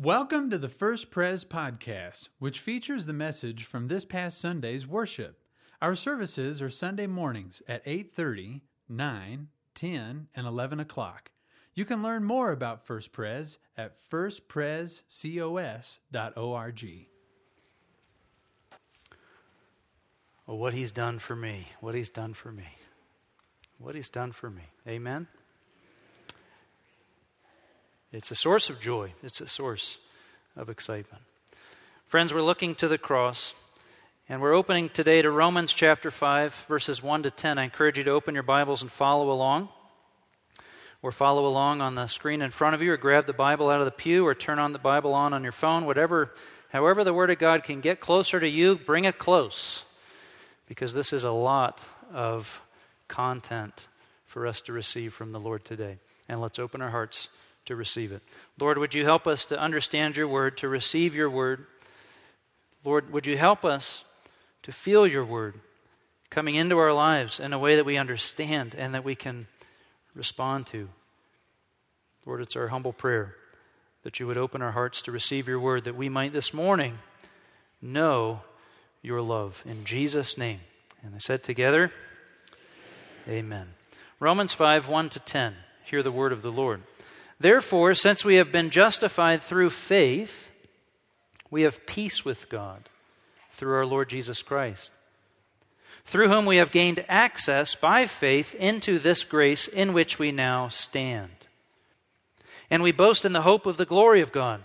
Welcome to the First Pres podcast, which features the message from this past Sunday's worship. Our services are Sunday mornings at 8:30, 9, 10, and 11 o'clock. You can learn more about First Pres at firstprescos.org. Well, what he's done for me, what he's done for me, what he's done for me. Amen? It's a source of joy, it's a source of excitement. Friends, we're looking to the cross, and we're opening today to Romans chapter 5, verses 1 to 10. I encourage you to open your Bibles and follow along. Or follow along on the screen in front of you, or grab the Bible out of the pew, or turn on the Bible on on your phone, whatever, however the Word of God can get closer to you, bring it close, because this is a lot of content for us to receive from the Lord today. And let's open our hearts to receive it. Lord, would you help us to understand your word, to receive your word? Lord, would you help us to feel your word coming into our lives in a way that we understand and that we can respond to? Lord, it's our humble prayer that you would open our hearts to receive your word, that we might this morning know your love. In Jesus' name. And they said together, Amen. Romans 5 1 to 10. Hear the word of the Lord. Therefore, since we have been justified through faith, we have peace with God through our Lord Jesus Christ, through whom we have gained access by faith into this grace in which we now stand. And we boast in the hope of the glory of God.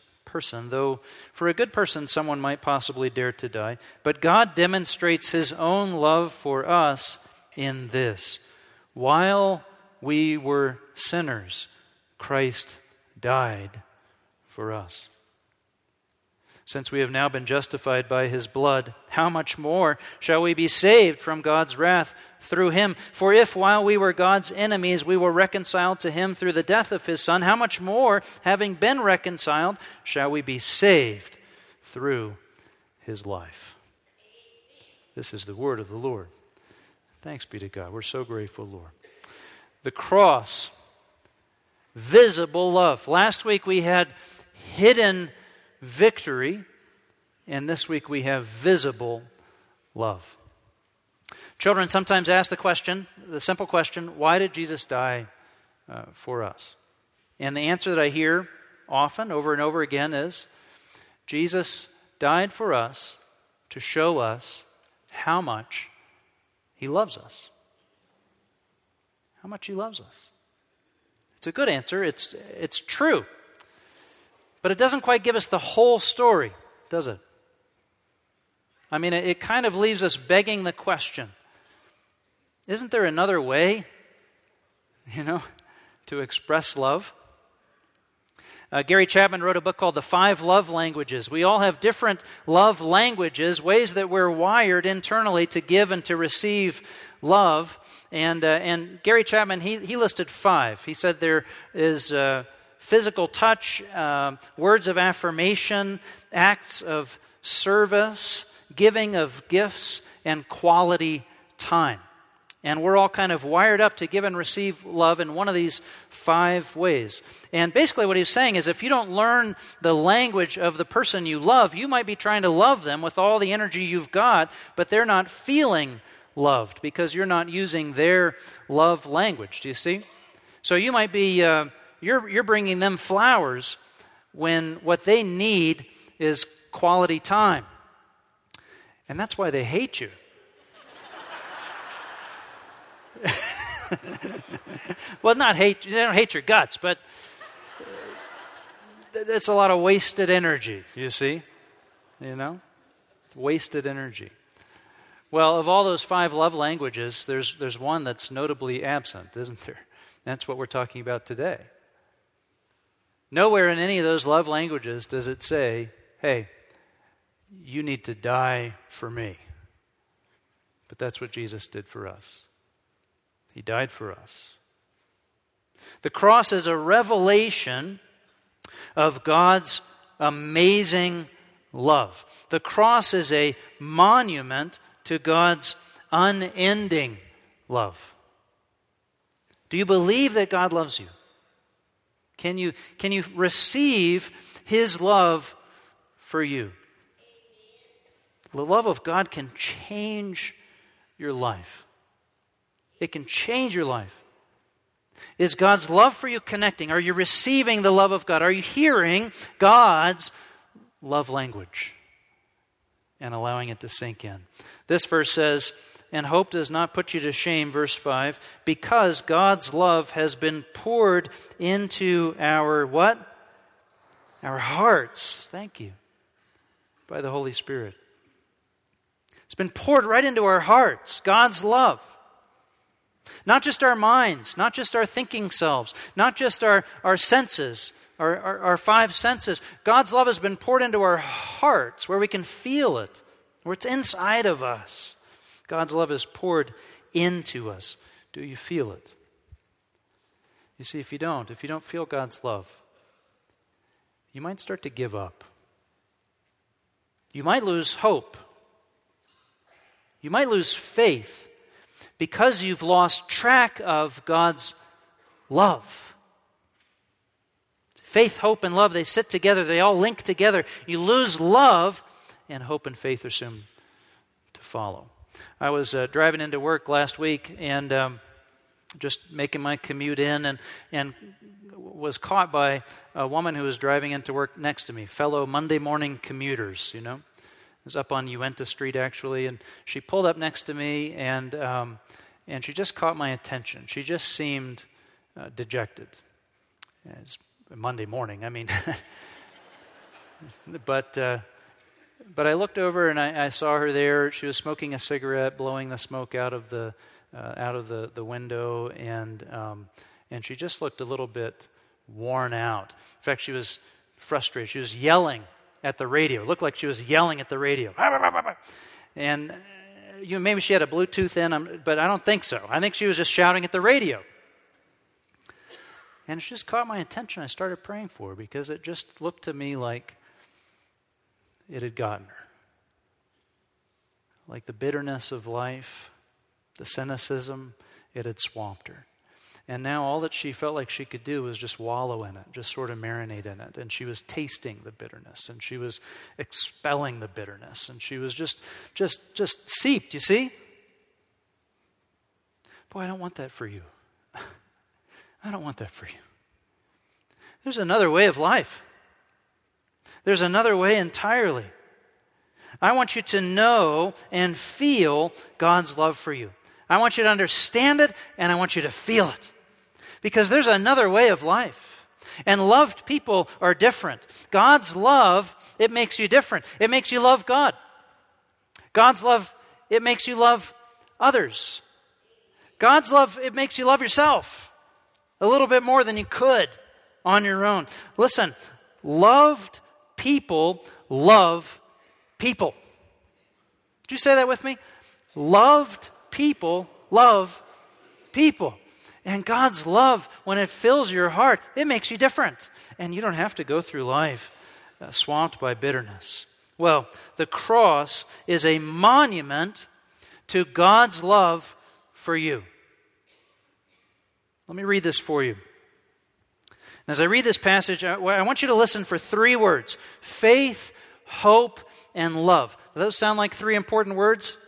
person, though for a good person someone might possibly dare to die. But God demonstrates his own love for us in this while we were sinners, Christ died for us. Since we have now been justified by his blood, how much more shall we be saved from God's wrath through him? For if while we were God's enemies we were reconciled to him through the death of his Son, how much more, having been reconciled, shall we be saved through his life? This is the word of the Lord. Thanks be to God. We're so grateful, Lord. The cross, visible love. Last week we had hidden victory, and this week we have visible love. Children sometimes ask the question, the simple question, why did Jesus die uh, for us? And the answer that I hear often, over and over again, is Jesus died for us to show us how much he loves us. How much He loves us. It's a good answer, it's, it's true. But it doesn't quite give us the whole story, does it? I mean, it, kind of leaves us begging the question isn't there another way, you know, to express love? Uh, Gary Chapman wrote a book called The Five Love Languages. We all have different love languages, ways that we're wired internally to give and to receive love. And, uh, and Gary Chapman, he, he listed five. He said there is uh, physical touch, uh, words of affirmation, acts of service, giving of gifts, and quality time. And we're all kind of wired up to give and receive love in one of these five ways. And basically, what he's saying is if you don't learn the language of the person you love, you might be trying to love them with all the energy you've got, but they're not feeling loved because you're not using their love language. Do you see? So you might be, uh, you're, you're bringing them flowers when what they need is quality time. And that's why they hate you. well, not hate, they don't hate your guts, but that's a lot of wasted energy, you see? You know? It's wasted energy. Well, of all those five love languages, there's, there's one that's notably absent, isn't there? That's what we're talking about today. Nowhere in any of those love languages does it say, hey, you need to die for me. But that's what Jesus did for us. He died for us. The cross is a revelation of God's amazing love. The cross is a monument to God's unending love. Do you believe that God loves you? Can you, can you receive His love for you? The love of God can change your life. It can change your life. Is God's love for you connecting? Are you receiving the love of God? Are you hearing God's love language and allowing it to sink in? This verse says, and hope does not put you to shame, verse 5, because God's love has been poured into our what? Our hearts. Thank you. By the Holy Spirit. It's been poured right into our hearts. God's love. Not just our minds, not just our thinking selves, not just our, our senses, our, our, our five senses. God's love has been poured into our hearts where we can feel it, where it's inside of us. God's love is poured into us. Do you feel it? You see, if you don't, if you don't feel God's love, you might start to give up. You might lose hope. You might lose faith because you've lost track of God's love. Faith, hope, and love, they sit together, they all link together. You lose love, and hope and faith are soon to follow. I was uh, driving into work last week and um, just making my commute in, and, and was caught by a woman who was driving into work next to me, fellow Monday morning commuters, you know was up on Uinta Street actually, and she pulled up next to me, and um, and she just caught my attention. She just seemed uh, dejected. It's Monday morning. I mean, but uh, but I looked over and I, I, saw her there. She was smoking a cigarette, blowing the smoke out of the uh, out of the, the window, and um, and she just looked a little bit worn out. In fact, she was frustrated. She was yelling at the radio. It looked like she was yelling at the radio. And uh, you know, maybe she had a Bluetooth in, but I don't think so. I think she was just shouting at the radio. And it just caught my attention. I started praying for her because it just looked to me like it had gotten her. Like the bitterness of life, the cynicism, it had swamped her. And now all that she felt like she could do was just wallow in it, just sort of marinate in it. And she was tasting the bitterness and she was expelling the bitterness and she was just just just seeped, you see? Boy, I don't want that for you. I don't want that for you. There's another way of life. There's another way entirely. I want you to know and feel God's love for you. I want you to understand it and I want you to feel it because there's another way of life. And loved people are different. God's love, it makes you different. It makes you love God. God's love, it makes you love others. God's love, it makes you love yourself a little bit more than you could on your own. Listen, loved people love people. Did you say that with me? Loved people love people. And God's love, when it fills your heart, it makes you different. And you don't have to go through life uh, swamped by bitterness. Well, the cross is a monument to God's love for you. Let me read this for you. As I read this passage, I want you to listen for three words faith, hope, and love. Those sound like three important words?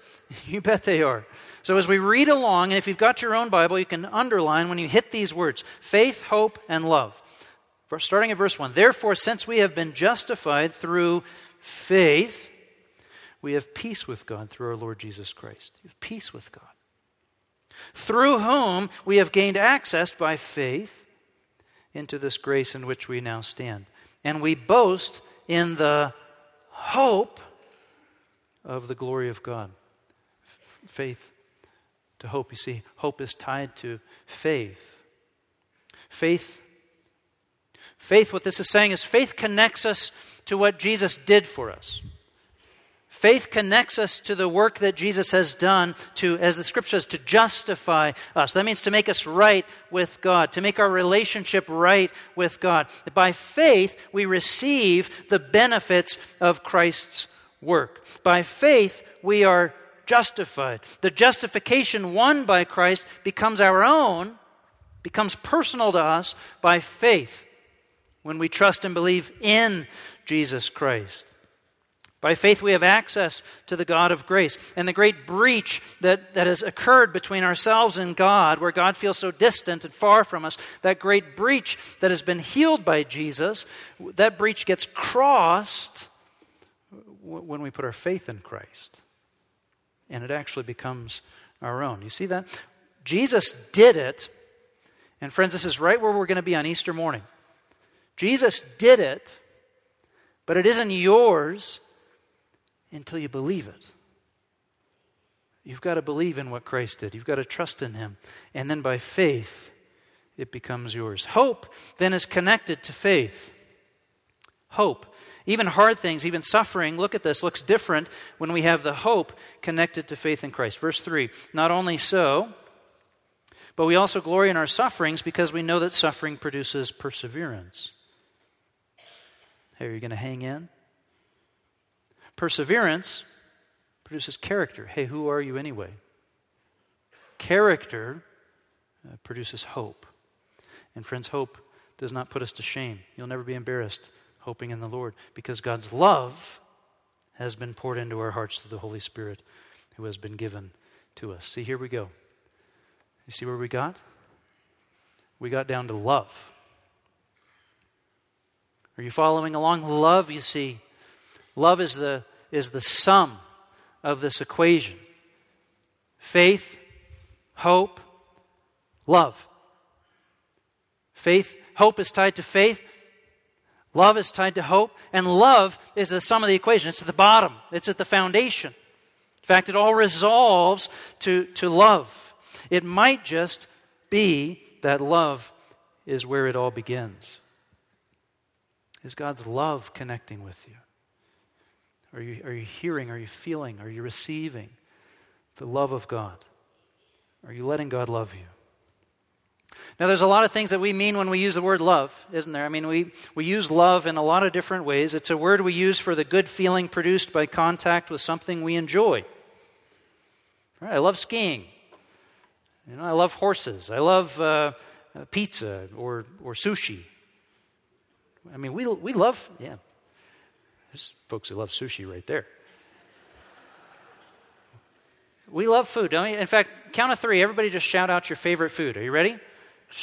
You bet they are. So, as we read along, and if you've got your own Bible, you can underline when you hit these words faith, hope, and love. Starting at verse 1 Therefore, since we have been justified through faith, we have peace with God through our Lord Jesus Christ. You have peace with God. Through whom we have gained access by faith into this grace in which we now stand. And we boast in the hope of the glory of God. Faith to hope. You see, hope is tied to faith. Faith Faith, what this is saying is faith connects us to what Jesus did for us. Faith connects us to the work that Jesus has done to, as the scripture says, to justify us. That means to make us right with God, to make our relationship right with God. By faith, we receive the benefits of Christ's work. By faith, we are justified. The justification won by Christ becomes our own, becomes personal to us by faith when we trust and believe in Jesus Christ. By faith, we have access to the God of grace. And the great breach that, that has occurred between ourselves and God, where God feels so distant and far from us, that great breach that has been healed by Jesus, that breach gets crossed when we put our faith in Christ. And it actually becomes our own. You see that? Jesus did it. And friends, this is right where we're going to be on Easter morning. Jesus did it, but it isn't yours until you believe it. You've got to believe in what Christ did. You've got to trust in Him. And then by faith, it becomes yours. Hope then is connected to faith. Hope. Even hard things, even suffering, look at this, looks different when we have the hope connected to faith in Christ. Verse 3 Not only so, but we also glory in our sufferings because we know that suffering produces perseverance. Hey, are you going to hang in? Perseverance produces character. Hey, who are you anyway? Character uh, produces hope. And friends, hope does not put us to shame. You'll never be embarrassed hoping in the Lord because God's love has been poured into our hearts through the Holy Spirit who has been given to us. See, here we go. You see where we got? We got down to love. Are you following along? Love, you see, Love is the, is the sum of this equation faith, hope, love. Faith, hope is tied to faith. Love is tied to hope. And love is the sum of the equation. It's at the bottom, it's at the foundation. In fact, it all resolves to, to love. It might just be that love is where it all begins. Is God's love connecting with you? Are you, are you hearing? Are you feeling? Are you receiving the love of God? Are you letting God love you? Now, there's a lot of things that we mean when we use the word love, isn't there? I mean, we, we use love in a lot of different ways. It's a word we use for the good feeling produced by contact with something we enjoy. Right, I love skiing. You know, I love horses. I love uh, pizza or, or sushi. I mean, we, we love, yeah, there's folks who love sushi right there. We love food, don't we? In fact, count of three. Everybody just shout out your favorite food. Are you ready?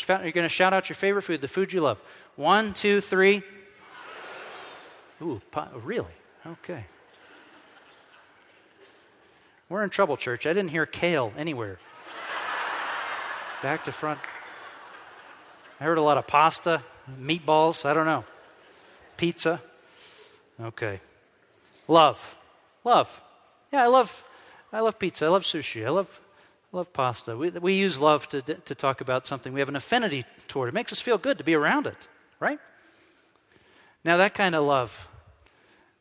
You're going to shout out your favorite food, the food you love. One, two, three. Ooh, oh, really? Okay. We're in trouble, church. I didn't hear kale anywhere. Back to front. I heard a lot of pasta, meatballs, I don't know, pizza. Okay. Love. Love. Yeah, I love I love pizza. I love sushi. I love I love pasta. We, we use love to, to talk about something we have an affinity toward. It makes us feel good to be around it, right? Now, that kind of love,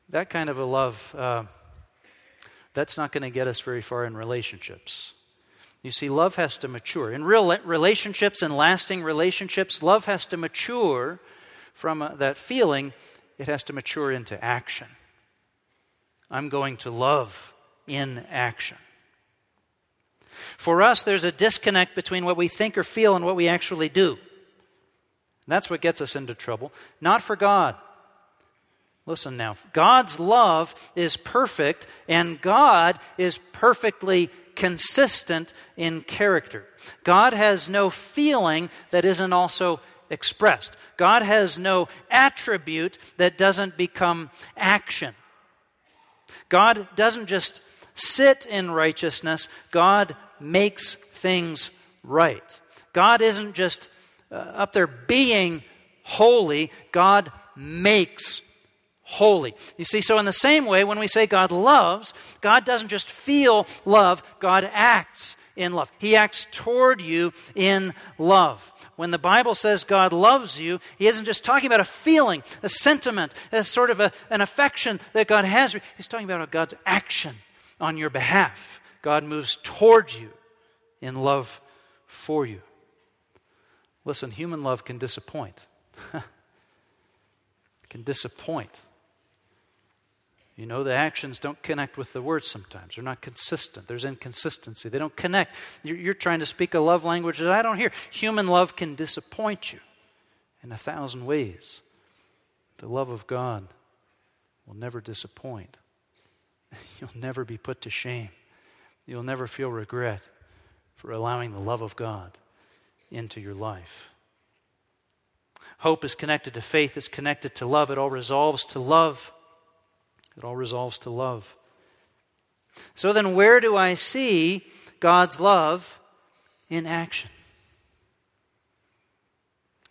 that kind of a love, uh, that's not going to get us very far in relationships. You see, love has to mature. In real relationships and lasting relationships, love has to mature from uh, that feeling it has to mature into action. I'm going to love in action. For us, there's a disconnect between what we think or feel and what we actually do. That's what gets us into trouble. Not for God. Listen now. God's love is perfect, and God is perfectly consistent in character. God has no feeling that isn't also expressed. God has no attribute that doesn't become action. God doesn't just sit in righteousness, God makes things right. God isn't just uh, up there being holy, God makes holy. You see, so in the same way, when we say God loves, God doesn't just feel love, God acts in love. He acts toward you in love. When the Bible says God loves you, He isn't just talking about a feeling, a sentiment, a sort of a, an affection that God has. He's talking about God's action on your behalf. God moves towards you in love for you. Listen, human love can disappoint. can disappoint. You know, the actions don't connect with the words sometimes. They're not consistent. There's inconsistency. They don't connect. You're, you're, trying to speak a love language that I don't hear. Human love can disappoint you in a thousand ways. The love of God will never disappoint. You'll never be put to shame. You'll never feel regret for allowing the love of God into your life. Hope is connected to faith, is connected to love. It all resolves to love. It all resolves to love. So then, where do I see God's love in action?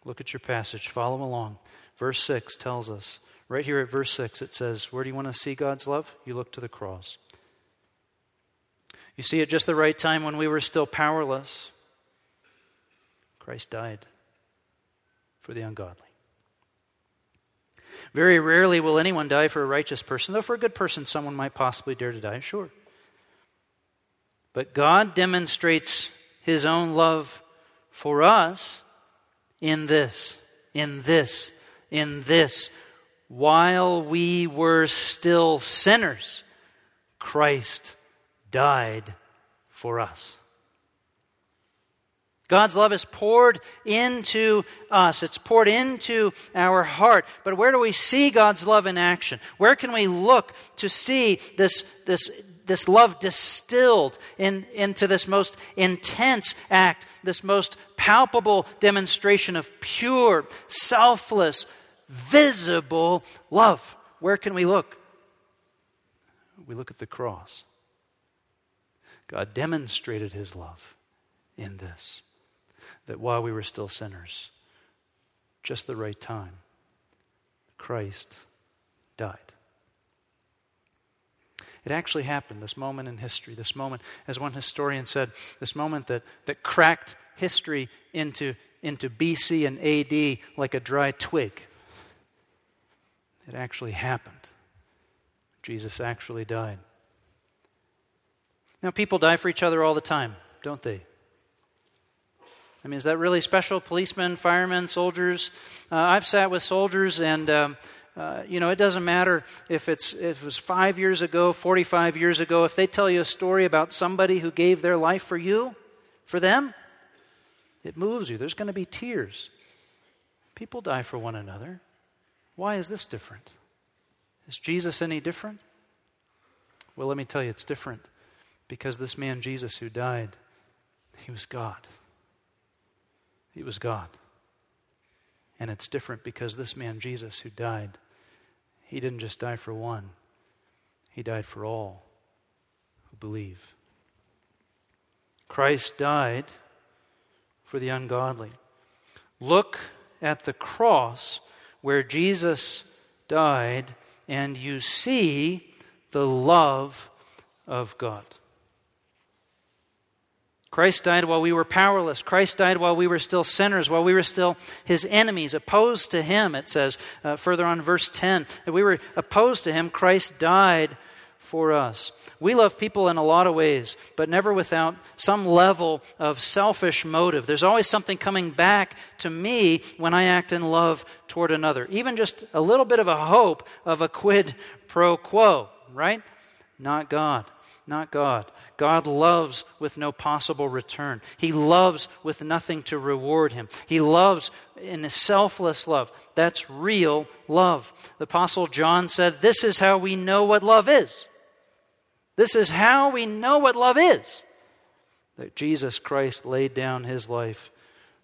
Look at your passage, follow along. Verse 6 tells us, right here at verse 6, it says, Where do you want to see God's love? You look to the cross. You see, at just the right time when we were still powerless, Christ died for the ungodly. Very rarely will anyone die for a righteous person, though for a good person, someone might possibly dare to die, sure. But God demonstrates his own love for us in this, in this, in this. While we were still sinners, Christ died for us. God's love is poured into us. It's poured into our heart. But where do we see God's love in action? Where can we look to see this, this, this love distilled in, into this most intense act, this most palpable demonstration of pure, selfless, visible love? Where can we look? We look at the cross. God demonstrated his love in this that while we were still sinners, just the right time, Christ died. It actually happened, this moment in history, this moment, as one historian said, this moment that, that cracked history into, into BC and AD like a dry twig. It actually happened. Jesus actually died. Now, people die for each other all the time, don't they? I mean, is that really special? Policemen, firemen, soldiers? Uh, I've sat with soldiers, and um, uh, you know, it doesn't matter if it's if it was five years ago, forty-five years ago. If they tell you a story about somebody who gave their life for you, for them, it moves you. There's going to be tears. People die for one another. Why is this different? Is Jesus any different? Well, let me tell you, it's different because this man Jesus who died, he was God. He was God. And it's different because this man, Jesus, who died, he didn't just die for one, he died for all who believe. Christ died for the ungodly. Look at the cross where Jesus died, and you see the love of God. Christ died while we were powerless. Christ died while we were still sinners, while we were still his enemies, opposed to him, it says uh, further on verse 10. That we were opposed to him, Christ died for us. We love people in a lot of ways, but never without some level of selfish motive. There's always something coming back to me when I act in love toward another. Even just a little bit of a hope of a quid pro quo, right? Not God not God. God loves with no possible return. He loves with nothing to reward him. He loves in a selfless love. That's real love. The Apostle John said, This is how we know what love is. This is how we know what love is. That Jesus Christ laid down his life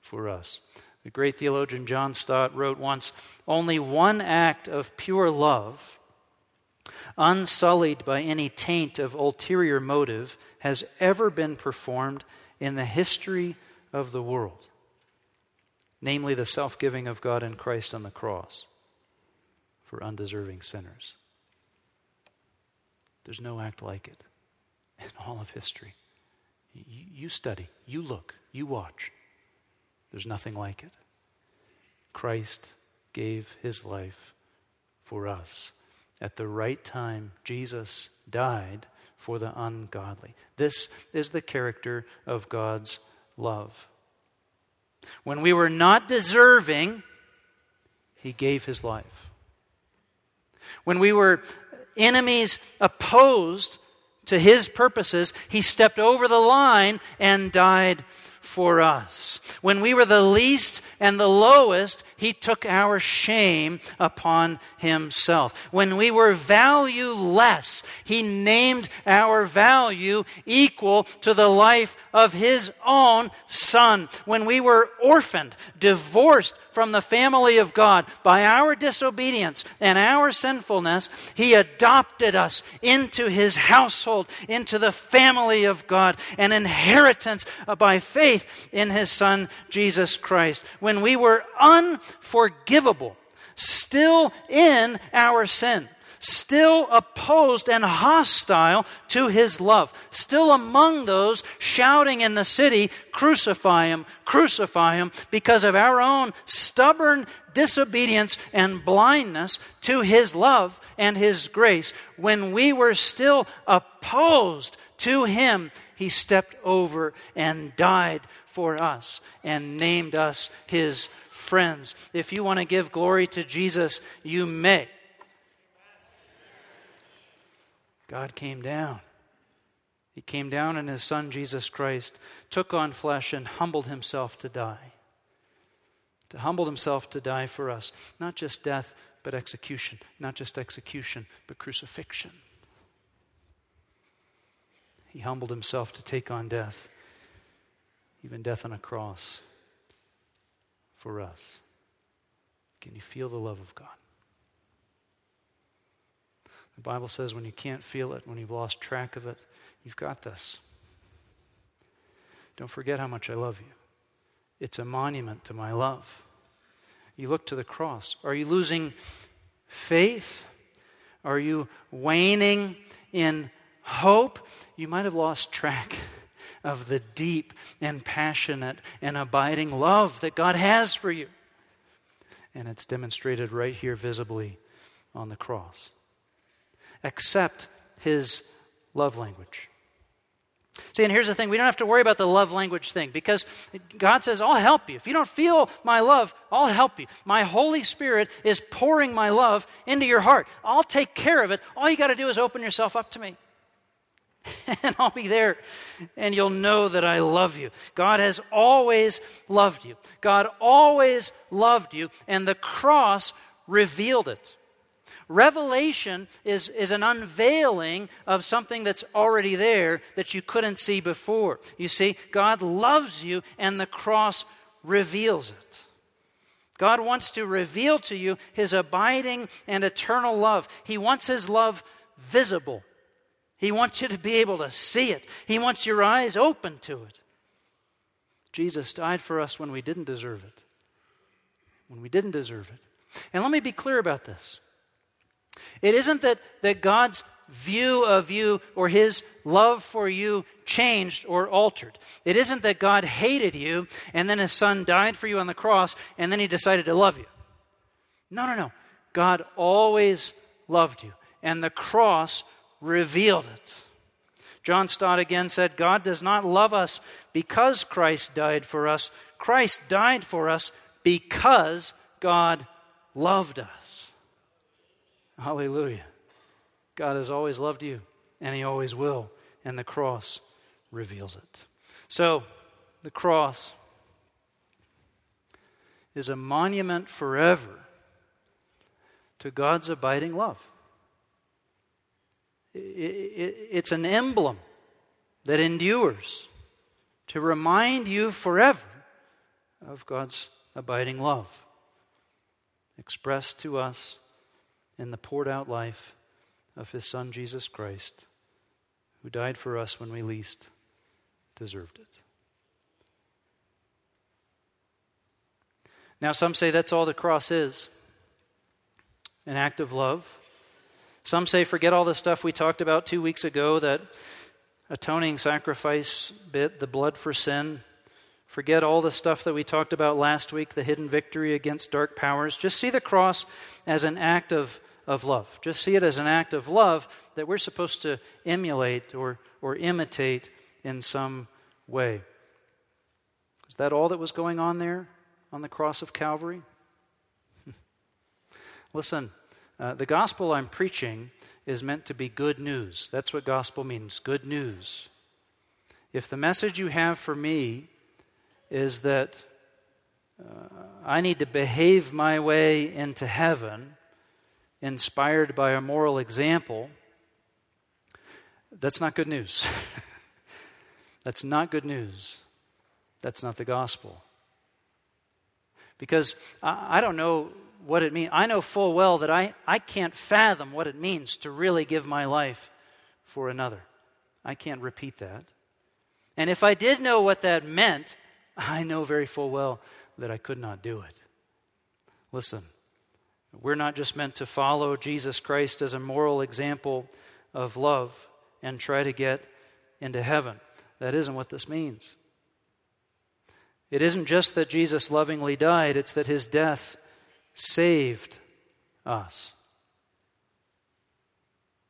for us. The great theologian John Stott wrote once Only one act of pure love unsullied by any taint of ulterior motive, has ever been performed in the history of the world, namely the self giving of God in Christ on the cross. for undeserving sinners. There's no act like it in all of history. You, you study, you look, you watch. There's nothing like it. Christ gave his life for us. At the right time, Jesus died for the ungodly. This is the character of God's love. When we were not deserving, he gave his life. When we were enemies opposed to his purposes, he stepped over the line and died for us. When we were the least and the lowest, he took our shame upon himself. When we were valueless, he named our value equal to the life of his own son. When we were orphaned, divorced from the family of God by our disobedience and our sinfulness, he adopted us into his household, into the family of God, an inheritance by faith in his son Jesus Christ. When we were unforgivable, still in our sin, still opposed and hostile to his love, still among those shouting in the city, Crucify him, crucify him, because of our own stubborn disobedience and blindness to his love and his grace. When we were still opposed to him, he stepped over and died for us and named us his friends. If you want to give glory to Jesus, you may. God came down. He came down in his Son, Jesus Christ, took on flesh, and humbled himself to die. To humble himself to die for us. Not just death, but execution. Not just execution, but crucifixion. He humbled himself to take on death, even death on a cross for us. Can you feel the love of God? The Bible says when you can't feel it, when you've lost track of it, you've got this. Don't forget how much I love you. It's a monument to my love. You look to the cross. Are you losing faith? Are you waning in hope? You might have lost track of the deep and passionate and abiding love that God has for you. And it's demonstrated right here visibly on the cross. Accept his love language. See, and here's the thing we don't have to worry about the love language thing because God says, I'll help you. If you don't feel my love, I'll help you. My Holy Spirit is pouring my love into your heart. I'll take care of it. All you got to do is open yourself up to me. and I'll be there, and you'll know that I love you. God has always loved you. God always loved you, and the cross revealed it. Revelation is, is an unveiling of something that's already there that you couldn't see before. You see, God loves you, and the cross reveals it. God wants to reveal to you his abiding and eternal love. He wants his love visible. He wants you to be able to see it, He wants your eyes open to it. Jesus died for us when we didn't deserve it. When we didn't deserve it. And let me be clear about this. It isn't that, that God's view of you or his love for you changed or altered. It isn't that God hated you and then his son died for you on the cross and then he decided to love you. No, no, no. God always loved you. And the cross revealed it. John Stott again said, God does not love us because Christ died for us. Christ died for us because God loved us. Hallelujah. God has always loved you, and He always will, and the cross reveals it. So, the cross is a monument forever to God's abiding love it's an emblem that endures to remind you forever of God's abiding love expressed to us in the poured out life of His Son Jesus Christ, who died for us when we least deserved it. Now, some say that's all the cross is. an act of love. Some say, forget all the stuff we talked about two weeks ago that atoning sacrifice bit, the blood for sin. Forget all the stuff that we talked about last week, the hidden victory against dark powers. Just see the cross as an act of, of love. Just see it as an act of love that we're supposed to emulate or, or imitate in some way. Is that all that was going on there on the cross of Calvary? Listen, uh, the gospel I'm preaching is meant to be good news. That's what gospel means good news. If the message you have for me is that uh, I need to behave my way into heaven, inspired by a moral example, that's not good news. that's not good news. That's not the gospel. Because I, I don't know what it means. I know full well that I, I can't fathom what it means to really give my life for another. I can't repeat that. And if I did know what that meant, I know very full well that I could not do it. Listen, we're not just meant to follow Jesus Christ as a moral example of love and try to get into heaven. That isn't what this means. It isn't just that Jesus lovingly died, it's that his death saved us.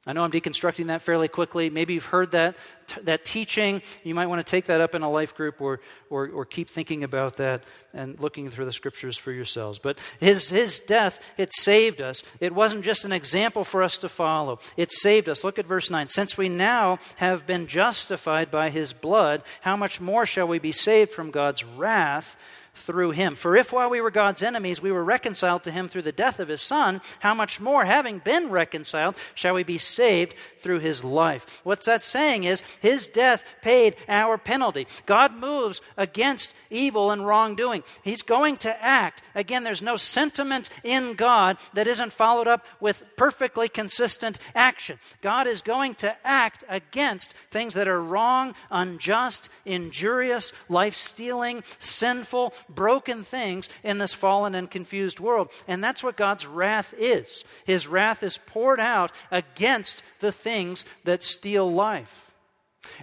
I know I'm deconstructing that fairly quickly. Maybe you've heard that, t- that teaching. You might want to take that up in a life group or, or, or keep thinking about that and looking through the scriptures for yourselves. But his, his death, it saved us. It wasn't just an example for us to follow, it saved us. Look at verse 9. Since we now have been justified by his blood, how much more shall we be saved from God's wrath? Through him. For if while we were God's enemies, we were reconciled to him through the death of his Son, how much more, having been reconciled, shall we be saved through his life? What's that saying is his death paid our penalty. God moves against evil and wrongdoing. He's going to act. Again, there's no sentiment in God that isn't followed up with perfectly consistent action. God is going to act against things that are wrong, unjust, injurious, life stealing, sinful, broken things in this fallen and confused world. And that's what God's wrath is. His wrath is poured out against the things that steal life.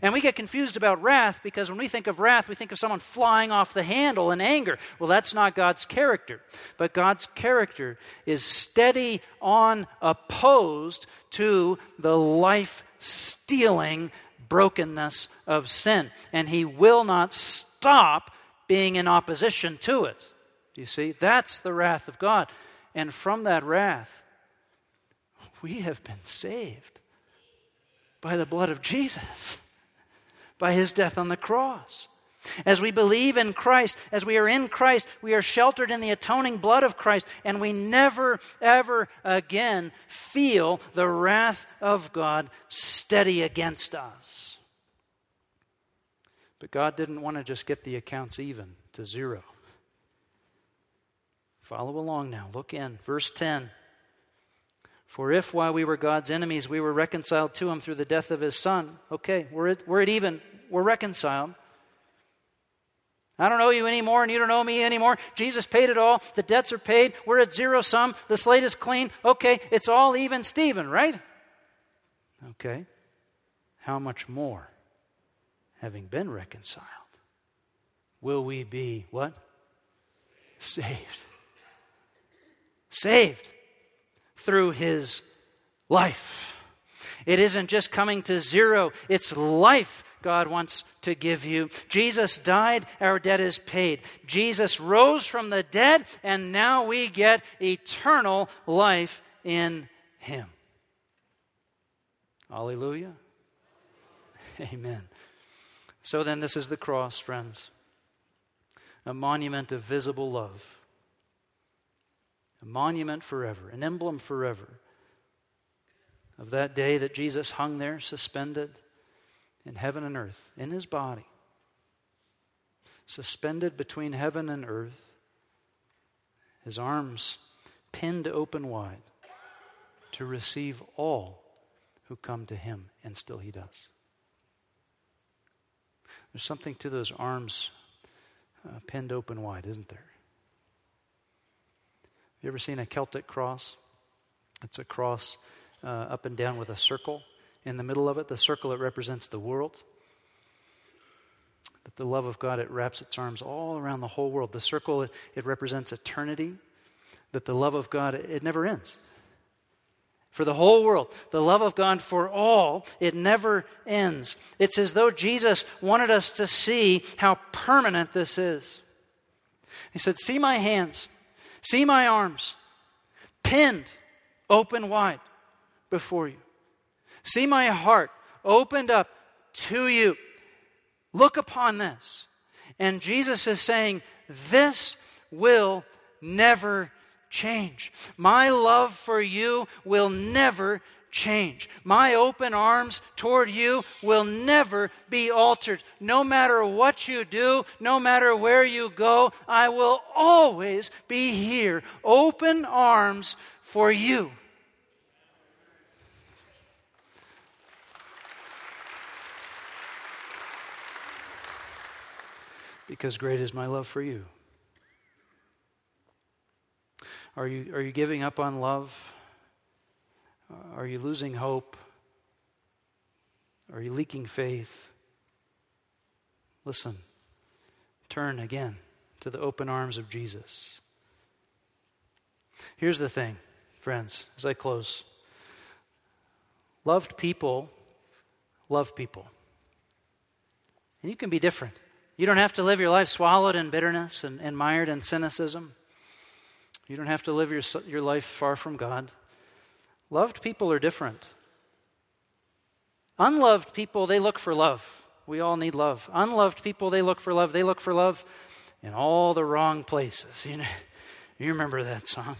And we get confused about wrath because when we think of wrath, we think of someone flying off the handle in anger. Well, that's not God's character. But God's character is steady on opposed to the life stealing brokenness of sin. And He will not stop being in opposition to it. Do you see? That's the wrath of God. And from that wrath, we have been saved by the blood of Jesus, by his death on the cross. As we believe in Christ, as we are in Christ, we are sheltered in the atoning blood of Christ, and we never, ever again feel the wrath of God steady against us. But God didn't want to just get the accounts even to zero. Follow along now. Look in. Verse 10. For if while we were God's enemies, we were reconciled to him through the death of his son. Okay, we're at, we're at even. We're reconciled. I don't owe you anymore, and you don't owe me anymore. Jesus paid it all. The debts are paid. We're at zero sum. The slate is clean. Okay, it's all even, Stephen, right? Okay. How much more? Having been reconciled, will we be what? Saved. Saved through his life. It isn't just coming to zero, it's life God wants to give you. Jesus died, our debt is paid. Jesus rose from the dead, and now we get eternal life in him. Hallelujah. Amen. So then, this is the cross, friends. A monument of visible love, a monument forever, an emblem forever of that day that Jesus hung there, suspended in heaven and earth, in his body, suspended between heaven and earth, his arms pinned open wide to receive all who come to him, and still he does. There's something to those arms uh, pinned open wide, isn't there? You ever seen a Celtic cross? It's a cross uh, up and down with a circle in the middle of it. The circle, it represents the world. That the love of God, it wraps its arms all around the whole world. The circle, it, it represents eternity. That the love of God, it, it never ends. For the whole world, the love of God for all, it never ends. It's as though Jesus wanted us to see how permanent this is. He said, See my hands, see my arms, pinned open wide before you. See my heart opened up to you. Look upon this. And Jesus is saying, This will never change. My love for you will never change. My open arms toward you will never be altered. No matter what you do, no matter where you go, I will always be here. Open arms for you. because great is my love for you. Are you, are you giving up on love? Are you losing hope? Are you leaking faith? Listen, turn again to the open arms of Jesus. Here's the thing, friends, as I close loved people love people. And you can be different. You don't have to live your life swallowed in bitterness and, and mired in cynicism. You don't have to live your, your life far from God. Loved people are different. Unloved people, they look for love. We all need love. Unloved people, they look for love. They look for love in all the wrong places. You know, you remember that song.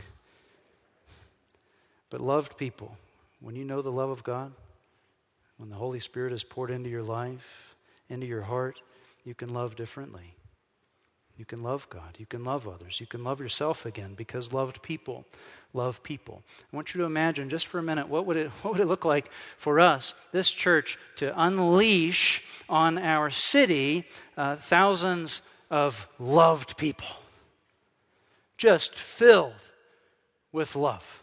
But loved people, when you know the love of God, when the Holy Spirit is poured into your life, into your heart, you can love differently. You can love God. You can love others. You can love yourself again because loved people love people. I want you to imagine just for a minute what would it, what would it look like for us, this church, to unleash on our city uh, thousands of loved people, just filled with love.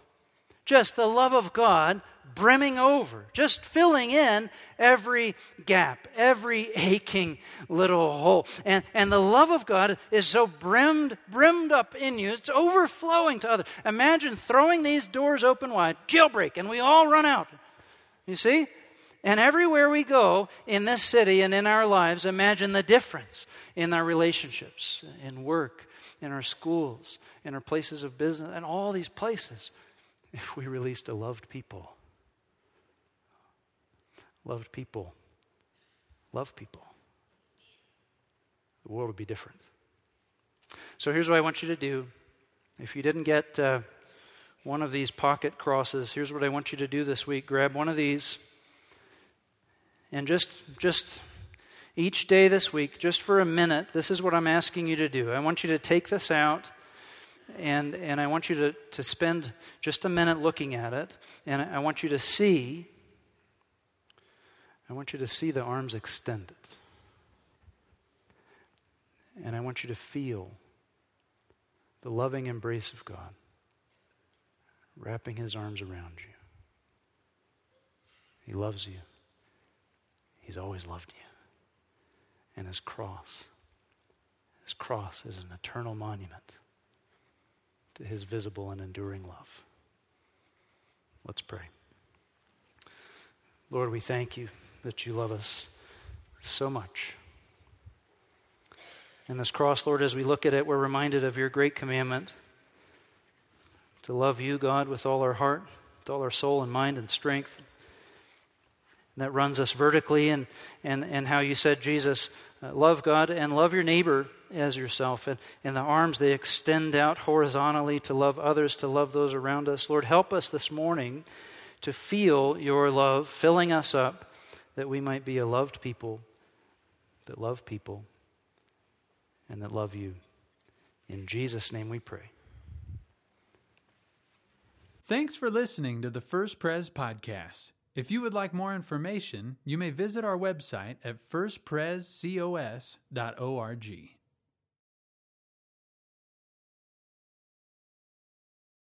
Just the love of God brimming over, just filling in every gap, every aching little hole. And, and the love of God is so brimmed, brimmed up in you, it's overflowing to others. Imagine throwing these doors open wide, jailbreak, and we all run out. You see? And everywhere we go in this city and in our lives, imagine the difference in our relationships, in work, in our schools, in our places of business, and all these places if we released a loved people loved people, love people, the world would be different. So here's what I want you to do. If you didn't get uh, one of these pocket crosses, here's what I want you to do this week. Grab one of these and just just each day this week, just for a minute, this is what I'm asking you to do. I want you to take this out and, and I want you to, to spend just a minute looking at it. And I want you to see I want you to see the arms extended. And I want you to feel the loving embrace of God wrapping his arms around you. He loves you. He's always loved you. And his cross, his cross is an eternal monument his visible and enduring love. Let's pray. Lord, we thank you that you love us so much. And this cross, Lord, as we look at it, we're reminded of your great commandment to love you, God, with all our heart, with all our soul and mind and strength. And that runs us vertically, and, and, and how you said, Jesus, uh, love God and love your neighbor as yourself. And, and the arms, they extend out horizontally to love others, to love those around us. Lord, help us this morning to feel your love filling us up that we might be a loved people that love people and that love you. In Jesus' name we pray. Thanks for listening to the First Pres podcast. If you would like more information, you may visit our website at firstprescos.org.